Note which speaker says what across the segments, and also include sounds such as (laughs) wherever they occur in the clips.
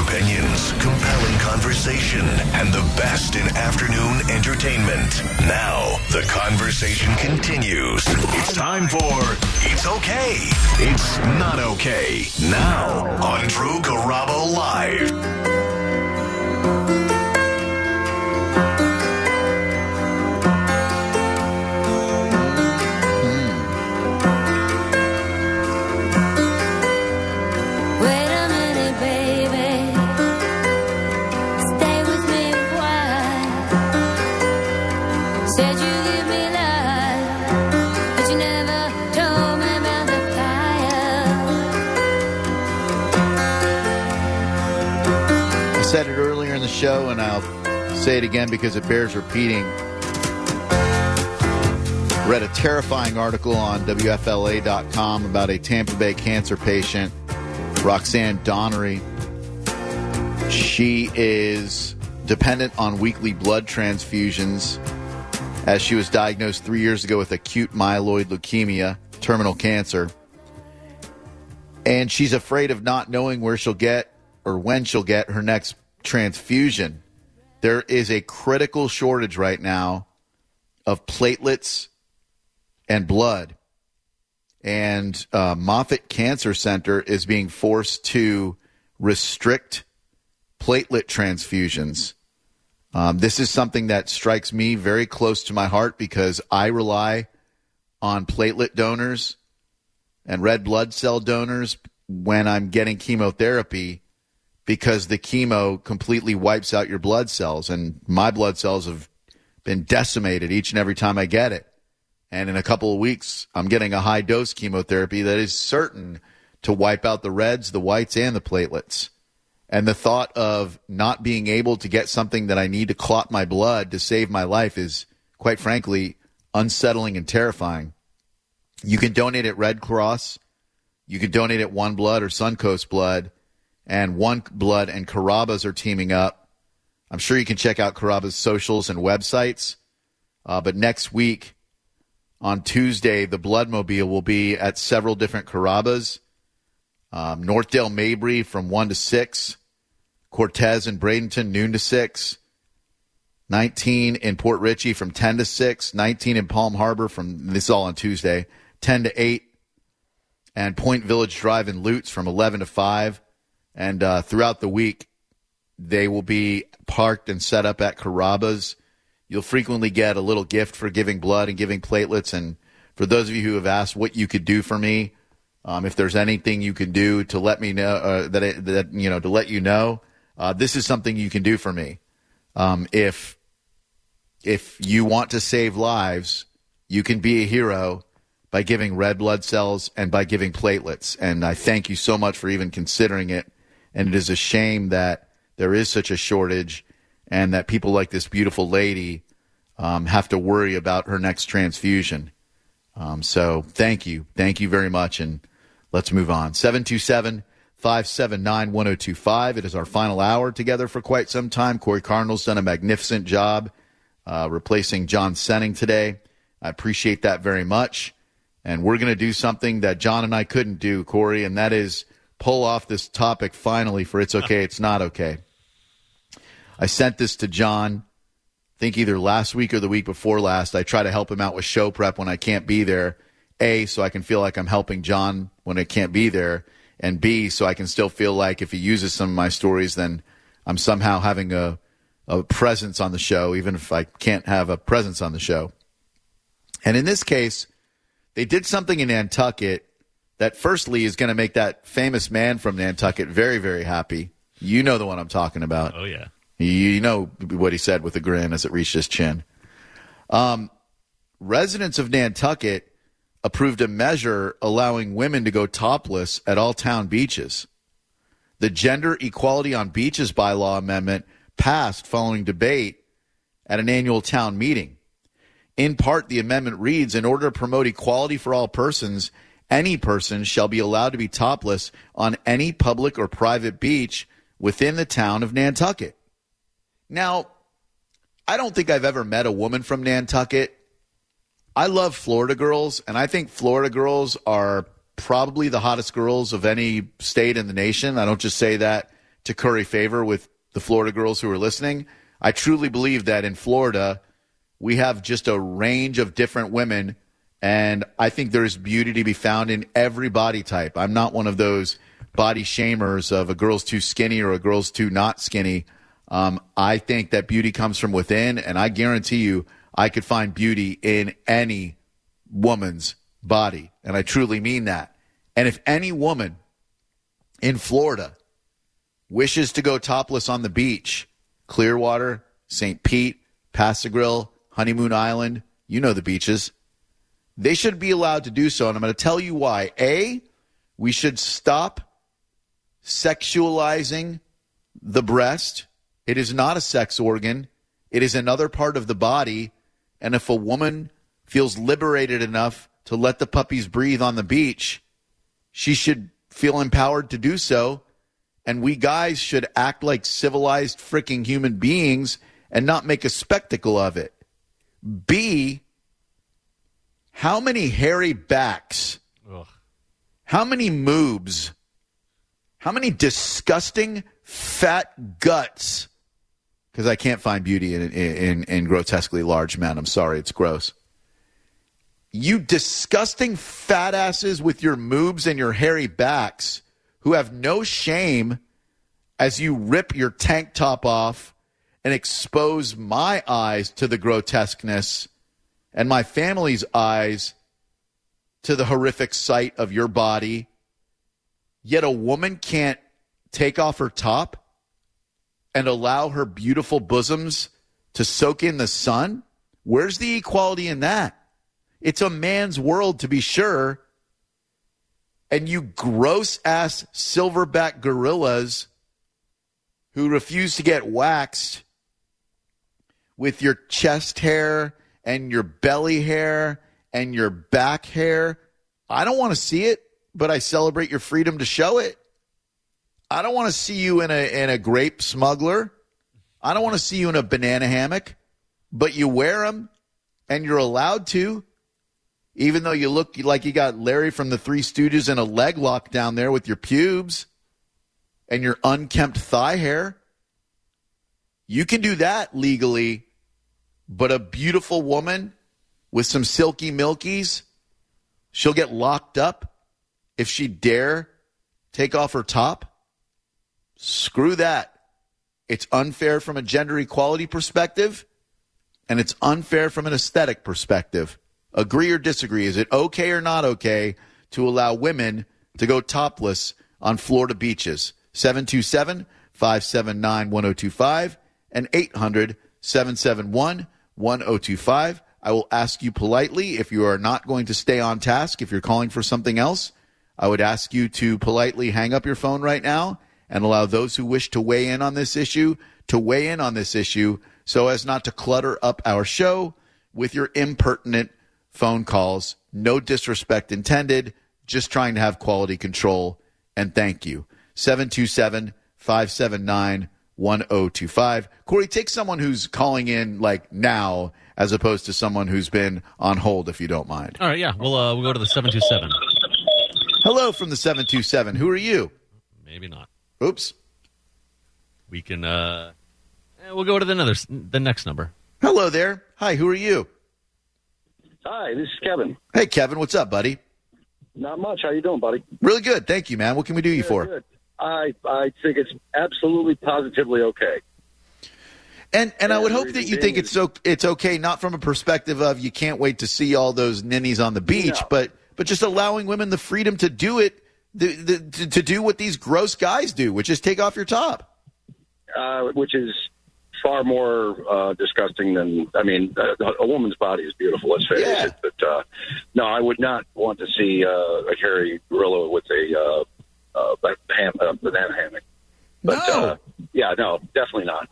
Speaker 1: Opinions, compelling conversation, and the best in afternoon entertainment. Now, the conversation continues. It's time for It's Okay. It's Not Okay. Now, on Drew Garabo Live.
Speaker 2: Show, and I'll say it again because it bears repeating. Read a terrifying article on WFLA.com about a Tampa Bay cancer patient, Roxanne Donnery. She is dependent on weekly blood transfusions as she was diagnosed three years ago with acute myeloid leukemia, terminal cancer. And she's afraid of not knowing where she'll get or when she'll get her next transfusion. There is a critical shortage right now of platelets and blood. And uh, Moffitt Cancer Center is being forced to restrict platelet transfusions. Um, this is something that strikes me very close to my heart because I rely on platelet donors and red blood cell donors when I'm getting chemotherapy because the chemo completely wipes out your blood cells. And my blood cells have been decimated each and every time I get it. And in a couple of weeks, I'm getting a high dose chemotherapy that is certain to wipe out the reds, the whites, and the platelets. And the thought of not being able to get something that I need to clot my blood to save my life is, quite frankly, unsettling and terrifying. You can donate at Red Cross. You can donate at One Blood or Suncoast Blood. And One Blood and Carrabba's are teaming up. I'm sure you can check out Carrabba's socials and websites. Uh, but next week, on Tuesday, the Bloodmobile will be at several different Carrabba's. Um, Northdale Mabry from 1 to 6. Cortez and Bradenton, noon to 6. 19 in Port Richey from 10 to 6. 19 in Palm Harbor from, this is all on Tuesday, 10 to 8. And Point Village Drive in Lutz from 11 to 5. And uh, throughout the week, they will be parked and set up at Carrabba's. You'll frequently get a little gift for giving blood and giving platelets. And for those of you who have asked what you could do for me, um, if there's anything you can do to let me know uh, that it, that you know to let you know, uh, this is something you can do for me. Um, if if you want to save lives, you can be a hero by giving red blood cells and by giving platelets. And I thank you so much for even considering it. And it is a shame that there is such a shortage and that people like this beautiful lady um, have to worry about her next transfusion. Um, so thank you. Thank you very much. And let's move on. 727 579 1025. It is our final hour together for quite some time. Corey Cardinal's done a magnificent job uh, replacing John Senning today. I appreciate that very much. And we're going to do something that John and I couldn't do, Corey, and that is pull off this topic finally for It's Okay, It's Not Okay. I sent this to John, I think either last week or the week before last. I try to help him out with show prep when I can't be there. A, so I can feel like I'm helping John when I can't be there. And B, so I can still feel like if he uses some of my stories, then I'm somehow having a, a presence on the show, even if I can't have a presence on the show. And in this case, they did something in Nantucket that, firstly, is going to make that famous man from Nantucket very, very happy. You know the one I'm talking about.
Speaker 3: Oh yeah.
Speaker 2: You know what he said with a grin as it reached his chin. Um, residents of Nantucket approved a measure allowing women to go topless at all town beaches. the Gender Equality on Beaches bylaw amendment passed following debate at an annual town meeting. In part, the amendment reads In order to promote equality for all persons, any person shall be allowed to be topless on any public or private beach within the town of Nantucket. Now, I don't think I've ever met a woman from Nantucket. I love Florida girls, and I think Florida girls are probably the hottest girls of any state in the nation. I don't just say that to curry favor with the Florida girls who are listening. I truly believe that in Florida, we have just a range of different women, and I think there's beauty to be found in every body type. I'm not one of those body shamers of a girl's too skinny or a girl's too not skinny. Um, I think that beauty comes from within, and I guarantee you, I could find beauty in any woman's body. And I truly mean that. And if any woman in Florida wishes to go topless on the beach, Clearwater, St. Pete, Pass-a-Grille, Honeymoon Island, you know the beaches, they should be allowed to do so. And I'm going to tell you why. A, we should stop sexualizing the breast. It is not a sex organ. It is another part of the body. And if a woman feels liberated enough to let the puppies breathe on the beach, she should feel empowered to do so. And we guys should act like civilized freaking human beings and not make a spectacle of it. B, how many hairy backs,
Speaker 3: Ugh.
Speaker 2: how many moobs, how many disgusting fat guts? Because I can't find beauty in, in, in grotesquely large men. I'm sorry, it's gross. You disgusting fat asses with your moobs and your hairy backs who have no shame as you rip your tank top off and expose my eyes to the grotesqueness and my family's eyes to the horrific sight of your body. Yet a woman can't take off her top and allow her beautiful bosoms to soak in the sun? Where's the equality in that? It's a man's world, to be sure. And you gross ass silverback gorillas who refuse to get waxed with your chest hair and your belly hair and your back hair. I don't want to see it, but I celebrate your freedom to show it. I don't want to see you in a in a grape smuggler. I don't want to see you in a banana hammock, but you wear them and you're allowed to. Even though you look like you got Larry from the Three Stooges in a leg lock down there with your pubes and your unkempt thigh hair. You can do that legally, but a beautiful woman with some silky milkies, she'll get locked up if she dare take off her top. Screw that. It's unfair from a gender equality perspective, and it's unfair from an aesthetic perspective. Agree or disagree? Is it okay or not okay to allow women to go topless on Florida beaches? 727 579 1025 and 800 771 1025. I will ask you politely if you are not going to stay on task, if you're calling for something else, I would ask you to politely hang up your phone right now and allow those who wish to weigh in on this issue to weigh in on this issue so as not to clutter up our show with your impertinent phone calls. No disrespect intended, just trying to have quality control. And thank you. 727 579 1025. Corey, take someone who's calling in like now as opposed to someone who's been on hold, if you don't mind.
Speaker 3: All right, yeah, we'll uh, we'll go to the seven two seven.
Speaker 2: Hello from the 727. Who are you?
Speaker 3: Maybe not.
Speaker 2: Oops.
Speaker 3: We can. uh eh, We'll go to the another the next number.
Speaker 2: Hello there. Hi, who are you?
Speaker 4: Hi, this is Kevin.
Speaker 2: Hey, Kevin, what's up, buddy?
Speaker 4: Not much. How you doing, buddy?
Speaker 2: Really good. Thank you, man. What can we do you for?
Speaker 4: Good. I I think it's absolutely positively okay.
Speaker 2: And and I would hope that you think it's so it's okay, not from a perspective of you can't wait to see all those ninnies on the beach,
Speaker 4: No.
Speaker 2: but but just allowing women the freedom to do it, the, the, to, to do what these gross guys do, which is take off your top.
Speaker 4: Uh, which is far more uh, disgusting than I mean, a, a woman's body is beautiful. Let's face
Speaker 2: Yeah.
Speaker 4: it. But uh, no, I would not want to see uh, a hairy gorilla with a uh, ba- ham, uh, banana hammock. But
Speaker 2: No.
Speaker 4: uh, yeah, no, definitely not.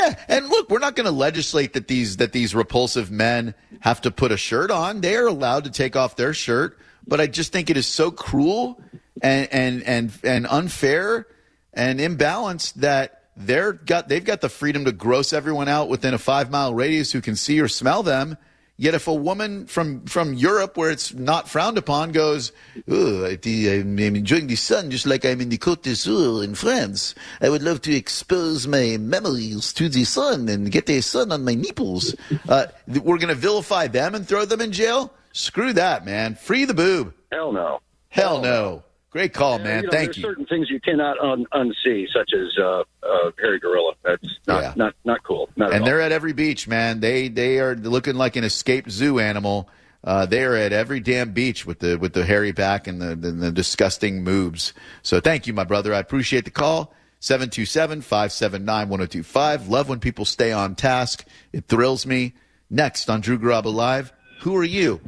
Speaker 2: Yeah, and look, we're not going to legislate that these that these repulsive men have to put a shirt on. They are allowed to take off their shirt, but I just think it is so cruel and and and and unfair and imbalanced that they're got they've got the freedom to gross everyone out within a five mile radius who can see or smell them. Yet if a woman from from Europe, where it's not frowned upon, goes, oh, I I'm enjoying the sun just like I'm in the Côte d'Azur in France. I would love to expose my memories to the sun and get the sun on my nipples. Uh, we're going to vilify them and throw them in jail? Screw that, man. Free the boob.
Speaker 4: Hell no.
Speaker 2: Hell no. Great call, man.
Speaker 4: you know,
Speaker 2: Thank you.
Speaker 4: certain things you cannot un- unsee, such as uh, uh, hairy gorilla. That's not
Speaker 2: Yeah.
Speaker 4: not not cool. Not at
Speaker 2: and
Speaker 4: all.
Speaker 2: they're at every beach, man. They they are looking like an escaped zoo animal. Uh, they are at every damn beach with the with the hairy back and the, the, the disgusting moobs. So thank you, my brother. I appreciate the call. 727-579-1025. Love when people stay on task. It thrills me. Next on Drew Garabo Live, who are you?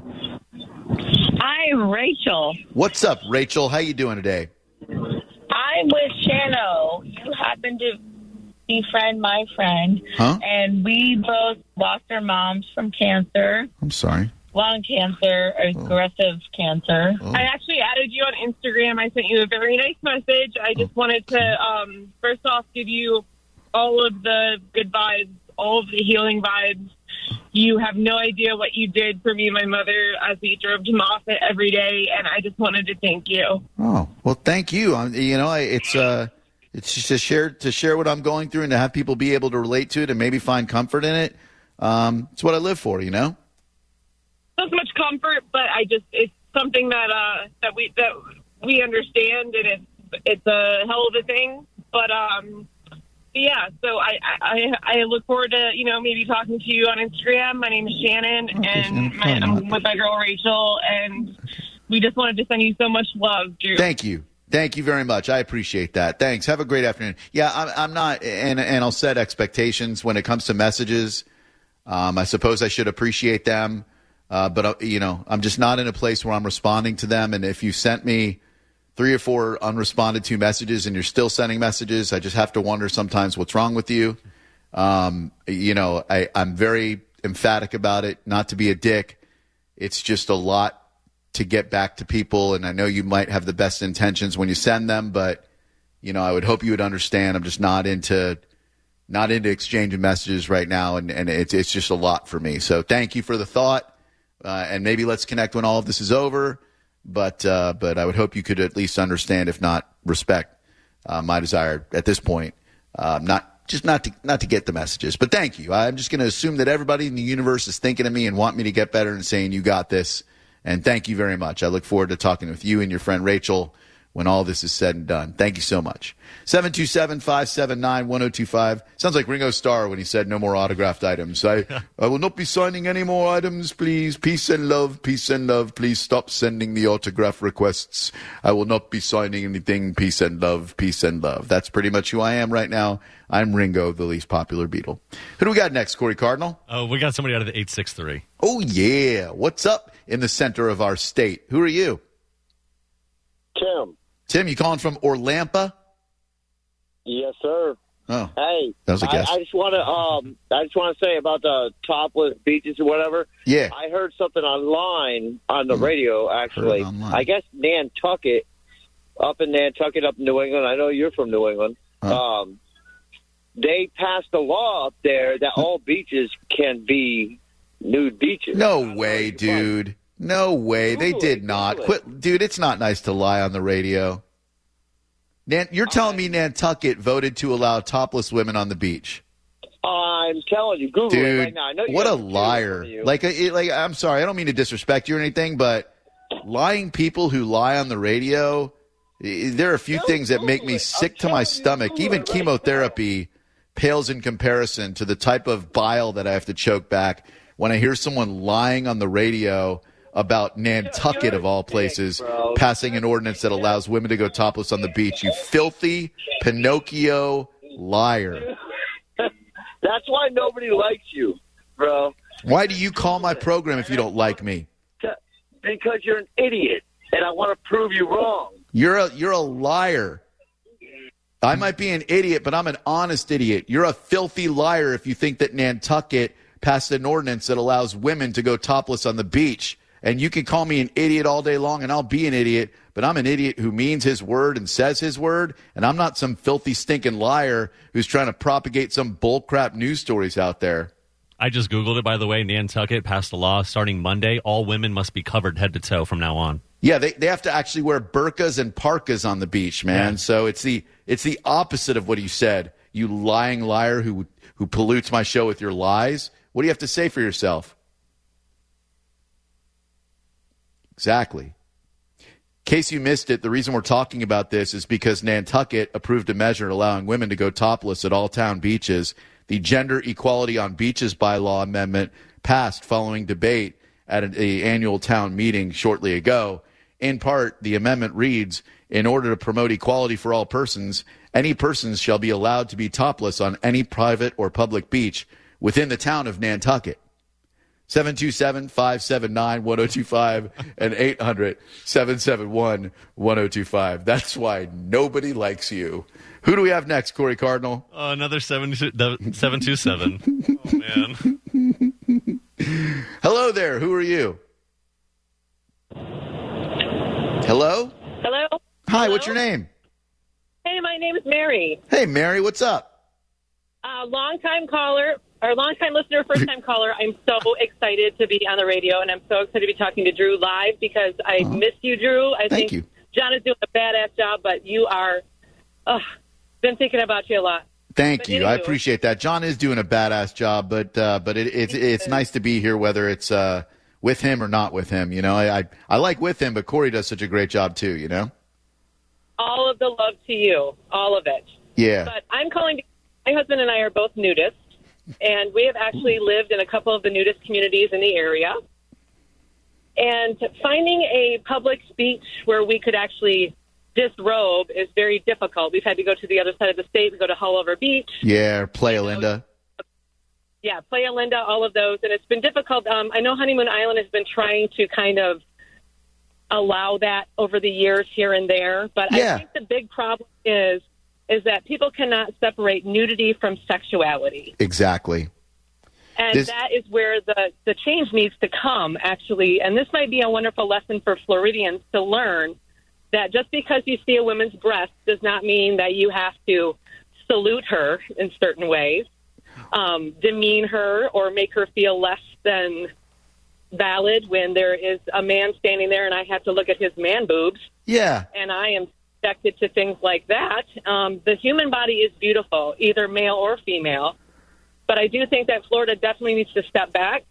Speaker 5: Rachel.
Speaker 2: What's up, Rachel? How you doing today?
Speaker 5: I'm with Shano. You happen to befriend my friend,
Speaker 2: Huh?
Speaker 5: and we both lost our moms from cancer,
Speaker 2: I'm sorry.
Speaker 5: lung cancer, aggressive cancer.
Speaker 6: I actually added you on Instagram. I sent you a very nice message. I just wanted to, um, first off, give you all of the good vibes, all of the healing vibes. You have no idea what you did for me and my mother as we drove to Moffitt every day, and I just wanted to thank you.
Speaker 2: Oh well, thank you. Um, you know, I- it's uh, it's just to share to share what I'm going through and to have people be able to relate to it and maybe find comfort in it. Um, it's what I live for. You know.
Speaker 6: Not so much comfort, but I just it's something that uh that we that we understand, and it's it's a hell of a thing. But um, but yeah. So I I I look forward to you know maybe talking to you on Instagram. My name is Shannon, and my, I'm with my girl Rachel, and we just wanted to send you so much love, Drew.
Speaker 2: Thank you. Thank you very much. I appreciate that. Thanks. Have a great afternoon. Yeah, I'm, I'm not, and and I'll set expectations when it comes to messages. Um, I suppose I should appreciate them, uh, but uh, you know, I'm just not in a place where I'm responding to them. And if you sent me three or four unresponded to messages and you're still sending messages, I just have to wonder sometimes what's wrong with you. Um, you know, I, I'm very emphatic about it, not to be a dick. It's just a lot to get back to people, and I know you might have the best intentions when you send them, but you know, I would hope you would understand. I'm just not into not into exchanging messages right now, and, and it's it's just a lot for me. So thank you for the thought, uh, and maybe let's connect when all of this is over. But uh, but I would hope you could at least understand, if not respect, uh, my desire at this point, um, not just not to not to get the messages. But thank you. I'm just going to assume that everybody in the universe is thinking of me and want me to get better and saying you got this. And thank you very much. I look forward to talking with you and your friend Rachel when all this is said and done. Thank you so much. 727 579 1025. Sounds like Ringo Starr when he said no more autographed items. I, (laughs) I will not be signing any more items, please. Peace and love, peace and love. Please stop sending the autograph requests. I will not be signing anything. Peace and love, peace and love. That's pretty much who I am right now. I'm Ringo, the least popular Beatle. Who do we got next, Corey Cardinal?
Speaker 3: Oh, we got somebody out of the 863.
Speaker 2: Oh, yeah. What's up in the center of our state? Who are you?
Speaker 7: Tim.
Speaker 2: Tim, you calling from Orlampa?
Speaker 7: Yes, sir.
Speaker 2: Oh,
Speaker 7: Hey,
Speaker 2: That was a guess.
Speaker 7: I, I just want to um, I just want to say about the topless beaches or whatever.
Speaker 2: yeah.
Speaker 7: I heard something online on the radio. Actually. I guess Nantucket, up in Nantucket, up in New England. I know you're from New England.
Speaker 2: Huh.
Speaker 7: Um, they passed a law up there that all beaches can be nude beaches.
Speaker 2: No way, dude. No way. They did
Speaker 7: it,
Speaker 2: not.
Speaker 7: It.
Speaker 2: Quit, dude. It's not nice to lie on the radio. Nan- you're telling me Nantucket voted to allow topless women on the beach,
Speaker 7: I'm telling you, Google it right now. I know
Speaker 2: what a
Speaker 7: have computers in front
Speaker 2: liar! Like, uh, it, like I'm sorry, I don't mean to disrespect you or anything, but lying people who lie on the radio, there are a few
Speaker 7: No,
Speaker 2: things that make me sick to my
Speaker 7: you,
Speaker 2: stomach.
Speaker 7: Google
Speaker 2: Even
Speaker 7: right
Speaker 2: chemotherapy pales in comparison to the type of bile that I have to choke back when I hear someone lying on the radio about Nantucket of all places passing an ordinance that allows women to go topless on the beach. You filthy Pinocchio liar. (laughs)
Speaker 7: That's why nobody likes you, bro.
Speaker 2: Why do you call my program if you don't like me?
Speaker 7: Because you're an idiot, and I want to prove you wrong.
Speaker 2: You're a you're a liar. I might be an idiot, but I'm an honest idiot. You're a filthy liar if you think that Nantucket passed an ordinance that allows women to go topless on the beach. And you can call me an idiot all day long, and I'll be an idiot, but I'm an idiot who means his word and says his word. And I'm not some filthy, stinking liar who's trying to propagate some bullcrap news stories out there.
Speaker 3: I just Googled it, by the way. Nantucket passed a law starting Monday. All women must be covered head to toe from now on.
Speaker 2: Yeah, they, they have to actually wear burkas and parkas on the beach, man.
Speaker 3: Yeah.
Speaker 2: So it's the it's the opposite of what you said. You lying liar who who pollutes my show with your lies. What do you have to say for yourself? Exactly. In case you missed it, the reason we're talking about this is because Nantucket approved a measure allowing women to go topless at all town beaches. The Gender Equality on Beaches bylaw amendment passed following debate at an annual town meeting shortly ago. In part, the amendment reads, in order to promote equality for all persons, any persons shall be allowed to be topless on any private or public beach within the town of Nantucket. 727 579 1025 and 800 771 1025. That's why nobody likes you. Who do we have next, Corey Cardinal?
Speaker 3: Uh, another 727. (laughs) oh, man.
Speaker 2: Hello there. Who are you? Hello?
Speaker 6: Hello.
Speaker 2: Hi, what's your name?
Speaker 6: Hey, my name is Mary.
Speaker 2: Hey, Mary, what's up?
Speaker 6: Uh, long time caller, or longtime listener, first time caller. I'm so excited to be on the radio, and I'm so excited to be talking to Drew live because I miss you, Drew. I
Speaker 2: Uh-huh. Thank
Speaker 6: think
Speaker 2: you.
Speaker 6: John is doing a badass job, but you are. Uh, been thinking about you a lot.
Speaker 2: Thank
Speaker 6: But
Speaker 2: you. I appreciate that. John is doing a badass job, but uh, but it, it's it's nice to be here, whether it's uh, with him or not with him. You know, I, I I like with him, but Corey does such a great job too. You know.
Speaker 6: All of the love to you, all of it.
Speaker 2: Yeah.
Speaker 6: But I'm calling. My husband and I are both nudists, and we have actually lived in a couple of the nudist communities in the area. And finding a public beach where we could actually disrobe is very difficult. We've had to go to the other side of the state. We go to Haulover Beach.
Speaker 2: Yeah. Play Linda.
Speaker 6: Yeah, Playa Linda, all of those. And it's been difficult. Um, I know Honeymoon Island has been trying to kind of allow that over the years here and there. But
Speaker 2: Yeah.
Speaker 6: I think the big problem is is that people cannot separate nudity from sexuality.
Speaker 2: Exactly.
Speaker 6: And
Speaker 2: This-
Speaker 6: that is where the, the change needs to come, actually. And this might be a wonderful lesson for Floridians to learn that just because you see a woman's breast does not mean that you have to salute her in certain ways, um, demean her, or make her feel less than valid when there is a man standing there and I have to look at his man boobs
Speaker 2: Yeah.
Speaker 6: and I am subjected to things like that. Um, the human body is beautiful, either male or female. But I do think that Florida definitely needs to step back,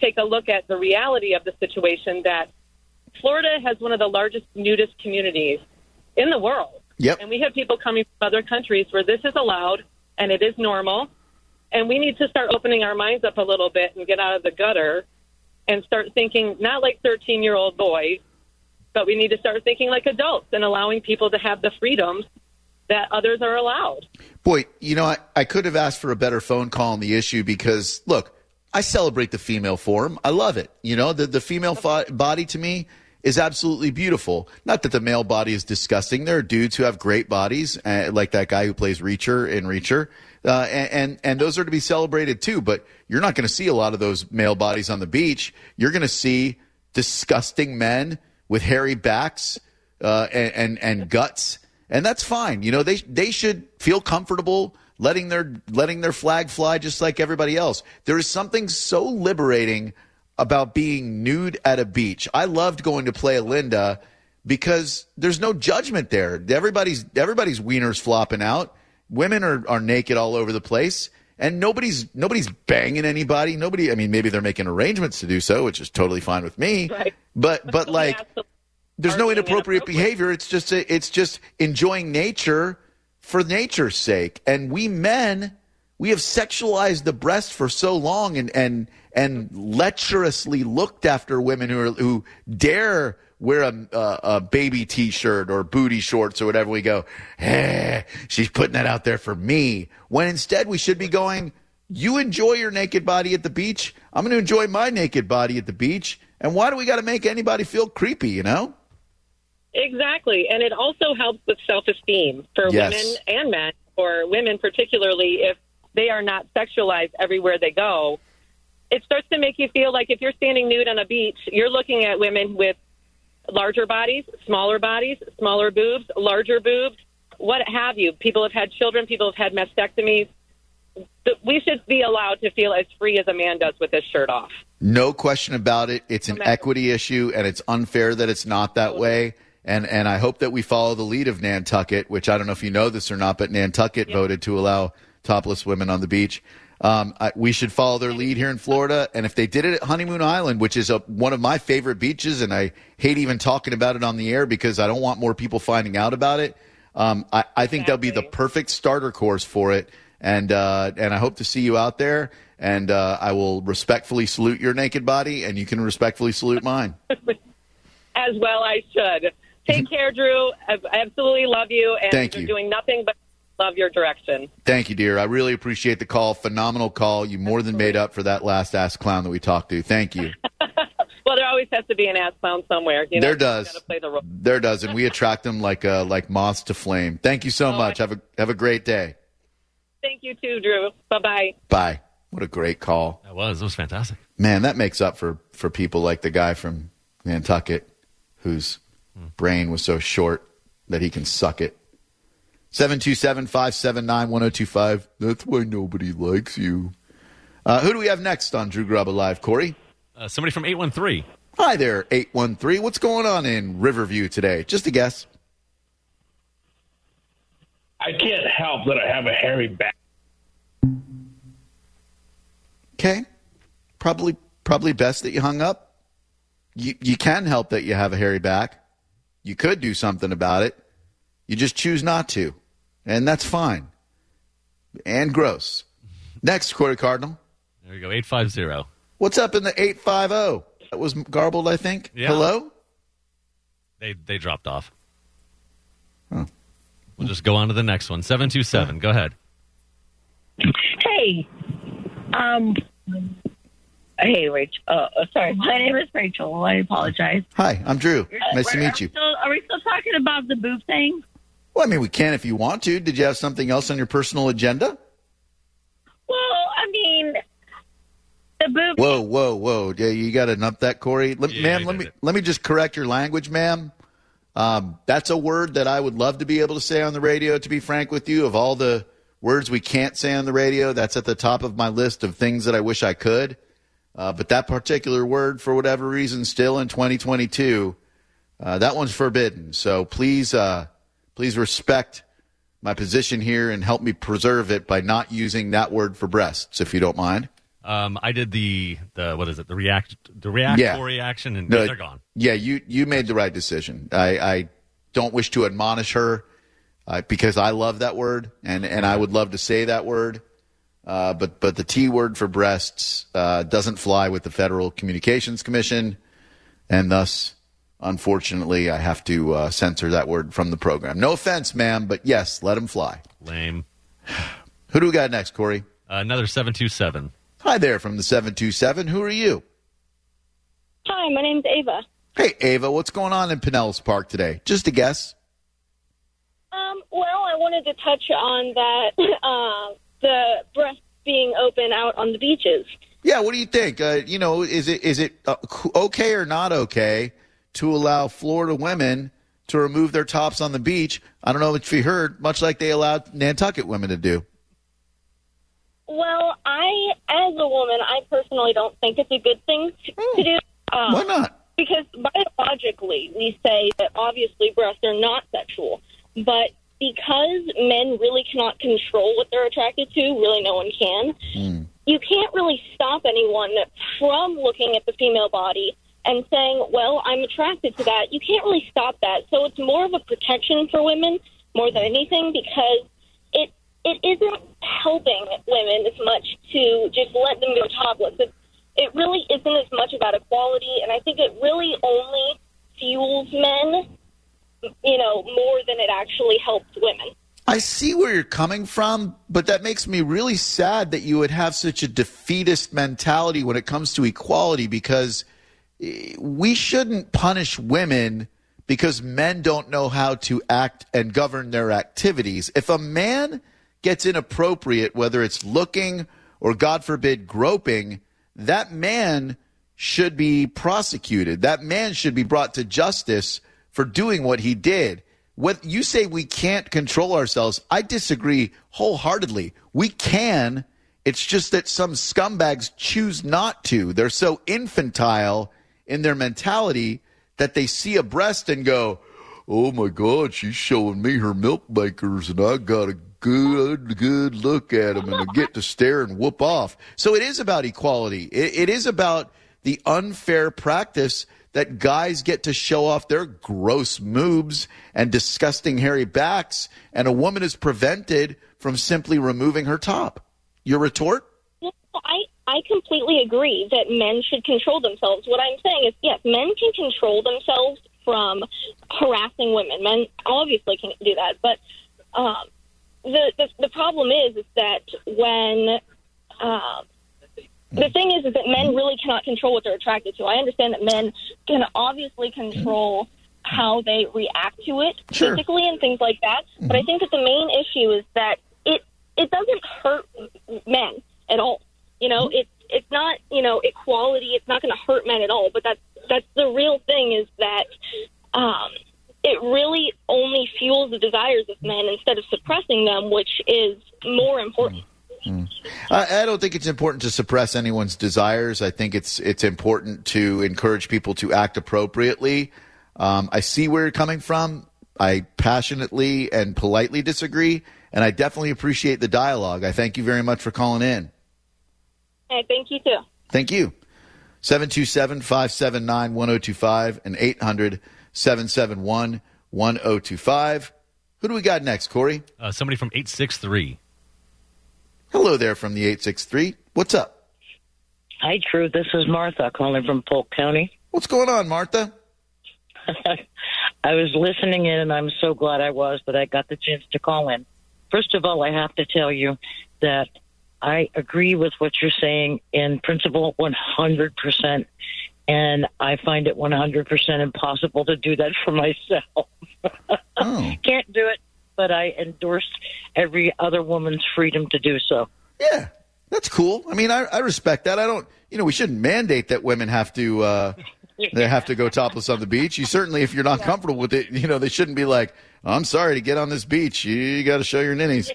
Speaker 6: take a look at the reality of the situation that Florida has one of the largest nudist communities in the world.
Speaker 2: Yep.
Speaker 6: And we have people coming from other countries where this is allowed and it is normal. And we need to start opening our minds up a little bit and get out of the gutter and start thinking not like 13 year old boys, but we need to start thinking like adults and allowing people to have the freedoms that others are allowed.
Speaker 2: Boy, you know, I, I could have asked for a better phone call on the issue because, look, I celebrate the female form. I love it. You know, the, the female fo- body to me is absolutely beautiful. Not that the male body is disgusting. There are dudes who have great bodies, uh, like that guy who plays Reacher in Reacher. Uh, and, and and those are to be celebrated too. But you're not going to see a lot of those male bodies on the beach. You're going to see disgusting men with hairy backs uh, and, and and guts, and that's fine. You know, they they should feel comfortable letting their letting their flag fly just like everybody else. There is something so liberating about being nude at a beach. I loved going to Playa Linda because there's no judgment there. Everybody's everybody's wieners flopping out. Women are, are naked all over the place. And nobody's nobody's banging anybody. Nobody. I mean, maybe they're making arrangements to do so, which is totally fine with me.
Speaker 6: Right.
Speaker 2: But but like, there's no inappropriate behavior. It's just it's just enjoying nature for nature's sake. And we men, we have sexualized the breast for so long, and and and lecherously looked after women who are, who dare wear a, a, a baby T-shirt or booty shorts or whatever. We go, eh, she's putting that out there for me. When instead we should be going, you enjoy your naked body at the beach. I'm going to enjoy my naked body at the beach. And why do we got to make anybody feel creepy? You know?
Speaker 6: Exactly. And it also helps with self esteem for
Speaker 2: Yes.
Speaker 6: women and men, or women particularly, if they are not sexualized everywhere they go. It starts to make you feel like if you're standing nude on a beach, you're looking at women with larger bodies, smaller bodies, smaller boobs, larger boobs, what have you. People have had children, people have had mastectomies. We should be allowed to feel as free as a man does with his shirt off.
Speaker 2: No question about it. It's an equity issue, and it's unfair that it's not that way. And and I hope that we follow the lead of Nantucket, which I don't know if you know this or not, but Nantucket voted to allow topless women on the beach. Um, I, we should follow their lead here in Florida. And if they did it at Honeymoon Island, which is a, one of my favorite beaches, and I hate even talking about it on the air because I don't want more people finding out about it. Um, I, I think that'll be the perfect starter course for it. And uh, and I hope to see you out there. And uh, I will respectfully salute your naked body, and you can respectfully salute mine. (laughs)
Speaker 6: as well I should. Take (laughs) care, Drew. I I absolutely love you, and
Speaker 2: Thank
Speaker 6: you're
Speaker 2: you.
Speaker 6: doing nothing but love your direction.
Speaker 2: Thank you, dear. I really appreciate the call. Phenomenal call. You more than made up for that last ass clown that we talked to. Thank you. (laughs)
Speaker 6: Well, there always has to be an ass clown somewhere. You know,
Speaker 2: there
Speaker 6: You
Speaker 2: does.
Speaker 6: gotta play the role.
Speaker 2: There does, and we attract them like uh, like moths to flame. Thank you so
Speaker 6: Oh,
Speaker 2: much. Have a have a great day.
Speaker 6: Thank you too, Drew. Bye bye.
Speaker 2: Bye. What a great call.
Speaker 3: That was. It was fantastic.
Speaker 2: Man, that makes up for for people like the guy from Nantucket whose brain was so short that he can suck it. 727-579-1025. That's why nobody likes you. Uh, who do we have next on Drew Garabo Live, Corey?
Speaker 3: Uh, somebody from 813.
Speaker 2: Hi there, 813. What's going on in Riverview today? Just a guess.
Speaker 8: I can't help that I have a hairy back.
Speaker 2: Okay. Probably probably best that you hung up. You you can help that you have a hairy back. You could do something about it. You just choose not to. And that's fine. And gross. Next, Corey Cardinal.
Speaker 3: There we go. 850.
Speaker 2: What's up in the 850? That was garbled, I think.
Speaker 3: Yeah.
Speaker 2: Hello?
Speaker 3: They they dropped off. We'll just go on to the next one. 727. Go ahead.
Speaker 5: Hey, um, hey, Rachel. Uh, uh, sorry, my name is Rachel. I apologize.
Speaker 2: Hi, I'm Drew. Nice to meet
Speaker 5: are
Speaker 2: you.
Speaker 5: Still, are we still talking about the boob thing?
Speaker 2: Well, I mean, we can if you want to. Did you have something else on your personal agenda?
Speaker 5: Well, I mean, the boob.
Speaker 2: Whoa, whoa, whoa! Yeah, you got to up that, Corey. Let,
Speaker 3: Yeah,
Speaker 2: ma'am, let me
Speaker 3: it.
Speaker 2: let me just correct your language, ma'am. Um, that's a word that I would love to be able to say on the radio. To be frank with you, of all the words we can't say on the radio, that's at the top of my list of things that I wish I could. Uh, but that particular word, for whatever reason, still in 2022, uh, that one's forbidden. So please, uh, please respect my position here and help me preserve it by not using that word for breasts, if you don't mind.
Speaker 3: Um, I did the the what is it? The react the reactory action, and
Speaker 2: No,
Speaker 3: they're gone.
Speaker 2: Yeah, you you made the right decision. I, I don't wish to admonish her uh, because I love that word and and I would love to say that word. Uh, but but the T word for breasts uh, doesn't fly with the Federal Communications Commission, and thus, unfortunately, I have to uh, censor that word from the program. No offense, ma'am, but yes, let him fly.
Speaker 3: Lame. (sighs)
Speaker 2: Who do we got next, Corey?
Speaker 3: Uh, another 727.
Speaker 2: Hi there from the seven two seven. Who are you?
Speaker 9: Hi, my name's Ava.
Speaker 2: Hey, Ava, what's going on in Pinellas Park today? Just a guess.
Speaker 9: Um, well, I wanted to touch on that (laughs) uh, the breasts being open out on the beaches.
Speaker 2: Yeah, what do you think? Uh, you know, is it is it uh, okay or not okay to allow Florida women to remove their tops on the beach? I don't know if you heard, much like they allowed Nantucket women to do.
Speaker 9: Well, I, as a woman, I personally don't think it's a good thing to, to do. Um,
Speaker 2: Why not?
Speaker 9: Because biologically, we say that obviously breasts are not sexual, but because men really cannot control what they're attracted to, really no one can. You can't really stop anyone from looking at the female body and saying, "Well, I'm attracted to that." You can't really stop that. So it's more of a protection for women more than anything because it it isn't helping women as much to just let them go topless. It, it really isn't as much about equality, and I think it really only fuels men, you know, more than it actually helps women.
Speaker 2: I see where you're coming from, but that makes me really sad that you would have such a defeatist mentality when it comes to equality because we shouldn't punish women because men don't know how to act and govern their activities. If a man gets inappropriate, whether it's looking or, God forbid, groping, that man should be prosecuted. That man should be brought to justice for doing what he did. What you say we can't control ourselves, I disagree wholeheartedly. We can. It's just that some scumbags choose not to. They're so infantile in their mentality that they see a breast and go, "Oh my God, she's showing me her milk makers, and I got a good, good look at them, and I get to stare and whoop off." So it is about equality. It, it is about the unfair practice that guys get to show off their gross moobs and disgusting hairy backs, and a woman is prevented from simply removing her top. Your retort?
Speaker 9: Well, I I completely agree that men should control themselves. What I'm saying is, yes, men can control themselves from harassing women. Men obviously can do that, but um, the, the the problem is is that when uh, the thing is is that men really cannot control what they're attracted to. I understand that men can obviously control how they react to it
Speaker 2: Sure.
Speaker 9: physically and things like that. But I think that the main issue is that it it doesn't hurt men at all. You know, it's it's not you know equality. It's not going to hurt men at all. But that's that's the real thing is that um, it really only fuels the desires of men instead of suppressing them, which is more important.
Speaker 2: I, I don't think it's important to suppress anyone's desires. I think it's it's important to encourage people to act appropriately. Um, I see where you're coming from. I passionately and politely disagree, and I definitely appreciate the dialogue. I thank you very much for calling in.
Speaker 9: Hey, thank you too.
Speaker 2: Thank you. 727 579 1025 and 800 771 1025. Who do we got next, Corey?
Speaker 3: Uh, somebody from 863.
Speaker 2: Hello there from the 863. What's up?
Speaker 10: Hi, Drew. This is Martha calling from Polk County.
Speaker 2: What's going on, Martha? (laughs)
Speaker 10: I was listening in, and I'm so glad I was that I got the chance to call in. First of all, I have to tell you that I agree with what you're saying in principle 100%, and I find it 100% impossible to do that for myself. (laughs)
Speaker 2: Oh.
Speaker 10: Can't do it, but I endorse every other woman's freedom to do so.
Speaker 2: Yeah, that's cool. I mean, I, I respect that. I don't, you know, we shouldn't mandate that women have to, uh, they have to go topless on the beach. You certainly, if you're not comfortable with it, you know, they shouldn't be like, I'm sorry to get on this beach. You got to show your ninnies.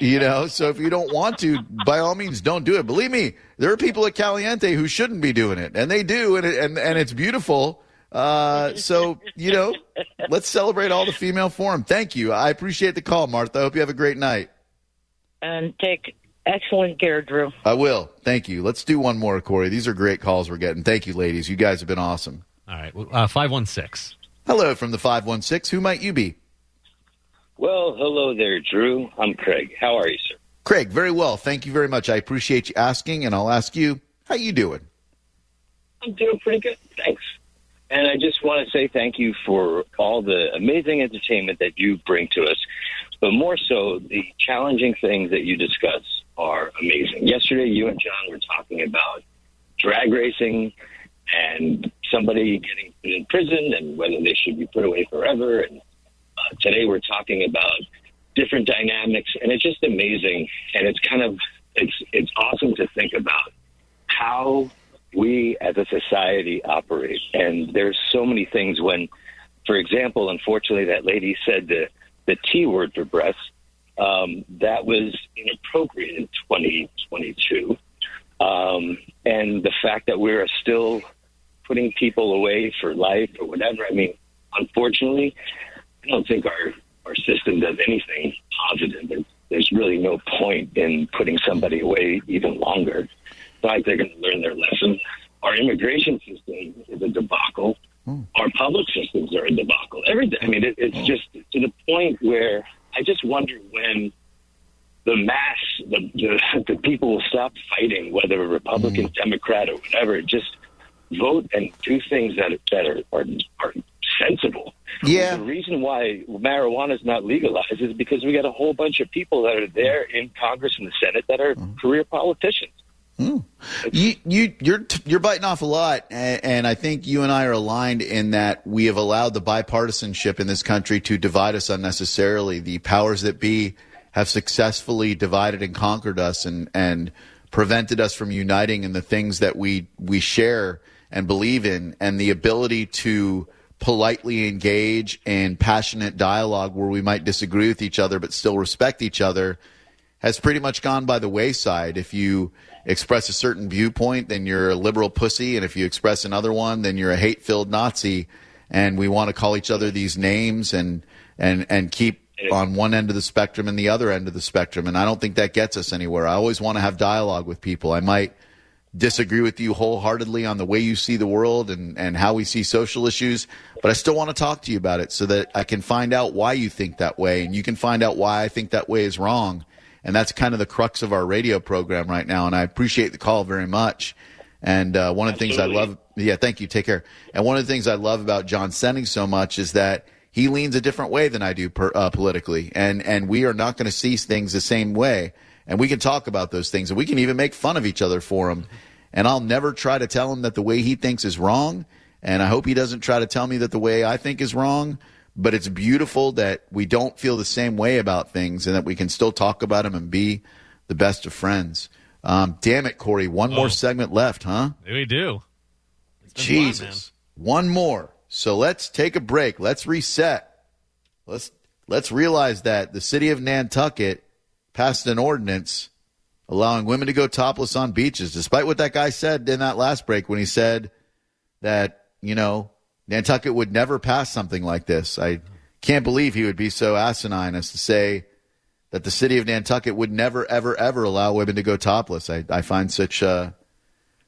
Speaker 2: You know, so if you don't want to, by all means, don't do it. Believe me, there are people at Caliente who shouldn't be doing it, and they do, and it, and and it's beautiful. Uh, so you know, let's celebrate all the female form. Thank you. I appreciate the call, Martha. I hope you have a great night.
Speaker 10: And take excellent care, Drew.
Speaker 2: I will. Thank you. Let's do one more, Corey. These are great calls we're getting. Thank you, ladies. You guys have been awesome.
Speaker 3: All right. Well, uh, 516.
Speaker 2: Hello from the 516. Who might you be?
Speaker 11: Well, hello there, Drew. I'm Craig. How are you, sir?
Speaker 2: Craig, very well. Thank you very much. I appreciate you asking, and I'll ask you, how you doing?
Speaker 11: I'm doing pretty good. Thanks. And I just want to say thank you for all the amazing entertainment that you bring to us. But more so, the challenging things that you discuss are amazing. Yesterday, you and John were talking about drag racing and somebody getting put in prison and whether they should be put away forever. And today, we're talking about different dynamics, and it's just amazing. And it's kind of it's it's awesome to think about how we as a society operate. And there's so many things when, for example, unfortunately, that lady said the, the T word for breasts. Um, that was inappropriate in 2022. Um, and the fact that we're still putting people away for life or whatever. I mean, unfortunately, I don't think our, our system does anything positive. There's, there's really no point in putting somebody away even longer. It's not like they're going to learn their lesson. Our immigration system is a debacle. Hmm. Our public systems are a debacle. Everything. I mean, it, it's just to the point where I just wonder when the mass, the, the, (laughs) the people will stop fighting, whether a Republican, hmm. Democrat, or whatever. Just vote and do things that that are are, are sensible.
Speaker 2: Yeah.
Speaker 11: The reason why marijuana is not legalized is because we got a whole bunch of people that are there in Congress and the Senate that are mm-hmm. career politicians. Hmm.
Speaker 2: You, you, you're you're biting off a lot, and, and I think you and I are aligned in that we have allowed the bipartisanship in this country to divide us unnecessarily. The powers that be have successfully divided and conquered us, and and prevented us from uniting in the things that we we share and believe in, and the ability to politely engage in passionate dialogue where we might disagree with each other but still respect each other has pretty much gone by the wayside. If you express a certain viewpoint, then you're a liberal pussy, and if you express another one, then you're a hate-filled Nazi. And we want to call each other these names and and and keep on one end of the spectrum and the other end of the spectrum. And I don't think that gets us anywhere. I always want to have dialogue with people. I might disagree with you wholeheartedly on the way you see the world and, and how we see social issues, but I still want to talk to you about it so that I can find out why you think that way and you can find out why I think that way is wrong. And that's kind of the crux of our radio program right now. And I appreciate the call very much. And uh, one of the things I love, yeah, thank you. Take care. And one of the things I love about John Sending so much is that he leans a different way than I do per, uh, politically, and and we are not going to see things the same way. And we can talk about those things, and we can even make fun of each other for them. And I'll never try to tell him that the way he thinks is wrong. And I hope he doesn't try to tell me that the way I think is wrong. But it's beautiful that we don't feel the same way about things and that we can still talk about them and be the best of friends. Um, damn it, Corey. One more
Speaker 3: Oh.
Speaker 2: segment left, huh?
Speaker 3: We do. It's fun,
Speaker 2: Jesus. One more. So let's take a break. Let's reset. Let's let's realize that the city of Nantucket passed an ordinance allowing women to go topless on beaches, despite what that guy said in that last break when he said that, you know, Nantucket would never pass something like this. I can't believe he would be so asinine as to say that the city of Nantucket would never, ever, ever allow women to go topless. I, I find such uh,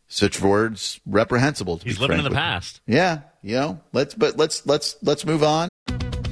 Speaker 2: such words reprehensible. To
Speaker 3: He's living in the past.
Speaker 2: Yeah, you know, let's but let's let's let's move on.